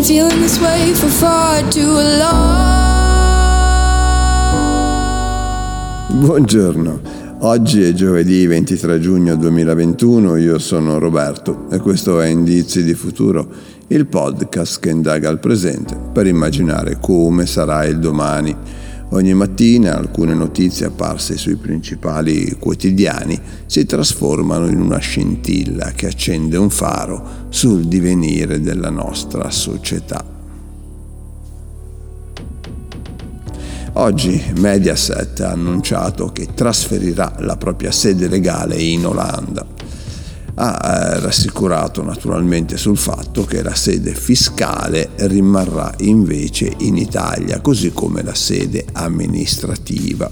been feeling this way for far too long. Buongiorno, oggi è giovedì 23 giugno 2021, io sono Roberto e questo è Indizi di Futuro, il podcast che indaga il presente per immaginare come sarà il domani. Ogni mattina alcune notizie apparse sui principali quotidiani si trasformano in una scintilla che accende un faro sul divenire della nostra società. Oggi Mediaset ha annunciato che trasferirà la propria sede legale in Olanda ha rassicurato naturalmente sul fatto che la sede fiscale rimarrà invece in Italia, così come la sede amministrativa.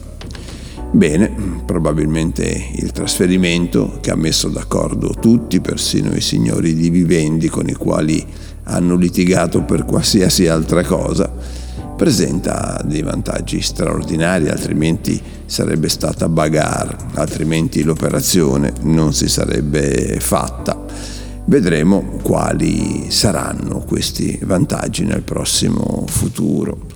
Bene, probabilmente il trasferimento che ha messo d'accordo tutti, persino i signori di Vivendi con i quali hanno litigato per qualsiasi altra cosa, presenta dei vantaggi straordinari, altrimenti sarebbe stata bagarre, altrimenti l'operazione non si sarebbe fatta. Vedremo quali saranno questi vantaggi nel prossimo futuro.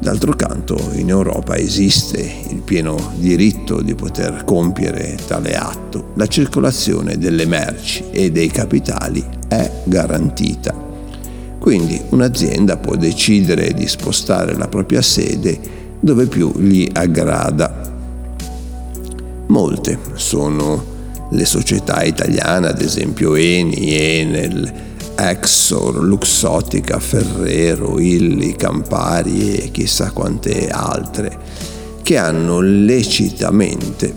D'altro canto in Europa esiste il pieno diritto di poter compiere tale atto. La circolazione delle merci e dei capitali è garantita. Quindi un'azienda può decidere di spostare la propria sede dove più gli aggrada. Molte sono le società italiane, ad esempio Eni, Enel, Exor, Luxottica, Ferrero, Illi, Campari e chissà quante altre, che hanno lecitamente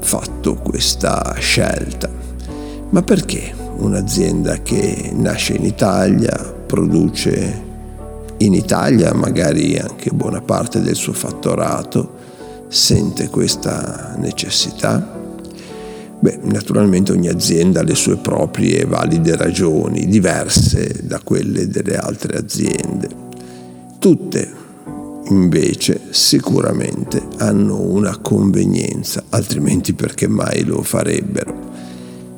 fatto questa scelta. Ma perché un'azienda che nasce in Italia, produce in Italia, magari anche buona parte del suo fatturato, sente questa necessità? Beh, naturalmente ogni azienda ha le sue proprie valide ragioni, diverse da quelle delle altre aziende. Tutte, invece, sicuramente hanno una convenienza, altrimenti perché mai lo farebbero?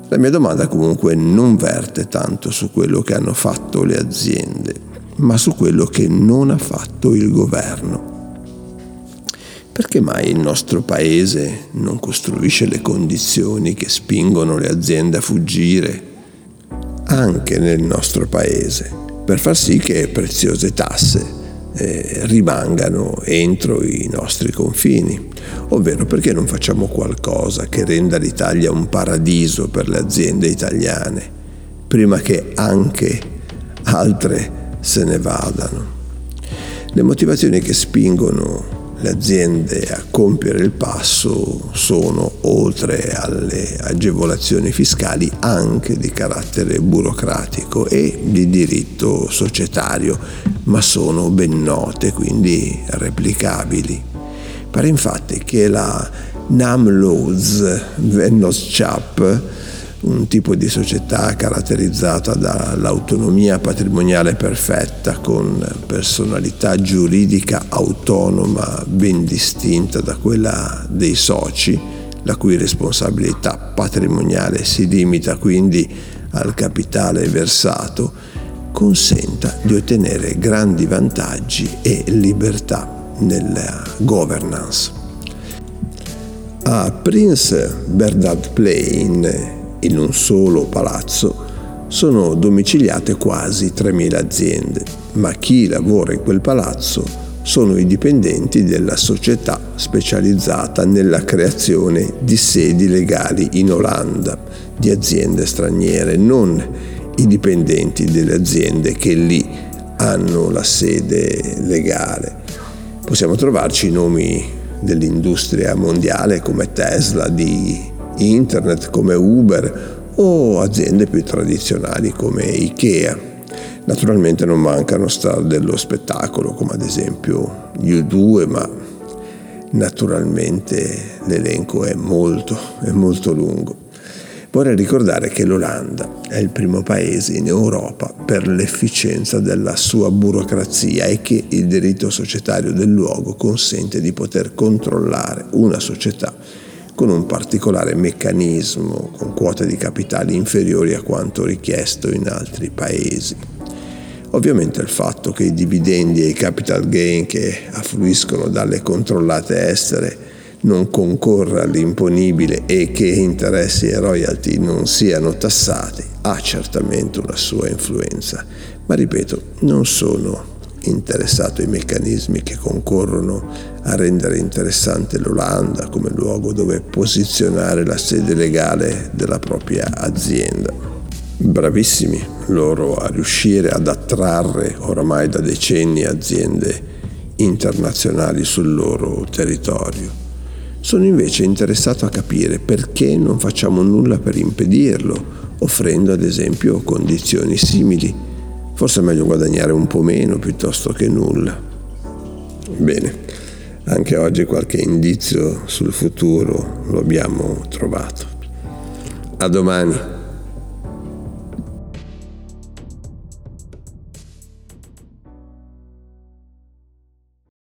La mia domanda comunque non verte tanto su quello che hanno fatto le aziende, ma su quello che non ha fatto il governo. Perché mai il nostro paese non costruisce le condizioni che spingono le aziende a fuggire anche nel nostro paese per far sì che preziose tasse eh, rimangano entro i nostri confini, ovvero perché non facciamo qualcosa che renda l'Italia un paradiso per le aziende italiane, prima che anche altre se ne vadano. Le motivazioni che spingono le aziende a compiere il passo sono, oltre alle agevolazioni fiscali, anche di carattere burocratico e di diritto societario, ma sono ben note, quindi replicabili. Pare infatti che la Namloz Vennoschap un tipo di società caratterizzata dall'autonomia patrimoniale perfetta, con personalità giuridica autonoma ben distinta da quella dei soci, la cui responsabilità patrimoniale si limita quindi al capitale versato, consenta di ottenere grandi vantaggi e libertà nella governance. A Prince Bernard Plain in un solo palazzo sono domiciliate quasi 3.000 aziende, ma chi lavora in quel palazzo sono i dipendenti della società specializzata nella creazione di sedi legali in Olanda di aziende straniere, non i dipendenti delle aziende che lì hanno la sede legale. Possiamo trovarci i nomi dell'industria mondiale come Tesla, di internet come Uber o aziende più tradizionali come Ikea. Naturalmente non mancano star dello spettacolo come ad esempio U2, ma naturalmente l'elenco è molto, è molto lungo. Vorrei ricordare che l'Olanda è il primo paese in Europa per l'efficienza della sua burocrazia e che il diritto societario del luogo consente di poter controllare una società con un particolare meccanismo con quote di capitali inferiori a quanto richiesto in altri paesi. Ovviamente il fatto che i dividendi e i capital gain che affluiscono dalle controllate estere non concorra all'imponibile e che interessi e royalty non siano tassati ha certamente una sua influenza, ma ripeto, non sono interessato ai meccanismi che concorrono a rendere interessante l'Olanda come luogo dove posizionare la sede legale della propria azienda. Bravissimi loro a riuscire ad attrarre oramai da decenni aziende internazionali sul loro territorio. Sono invece interessato a capire perché non facciamo nulla per impedirlo, offrendo ad esempio condizioni simili. Forse è meglio guadagnare un po' meno piuttosto che nulla. Bene, anche oggi qualche indizio sul futuro lo abbiamo trovato. A domani.